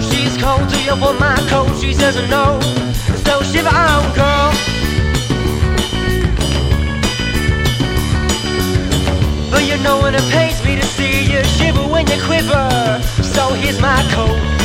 she's cold to you for my coat, she says no. So shiver on, girl. But you know when it pains me to see you shiver when you quiver. So here's my coat.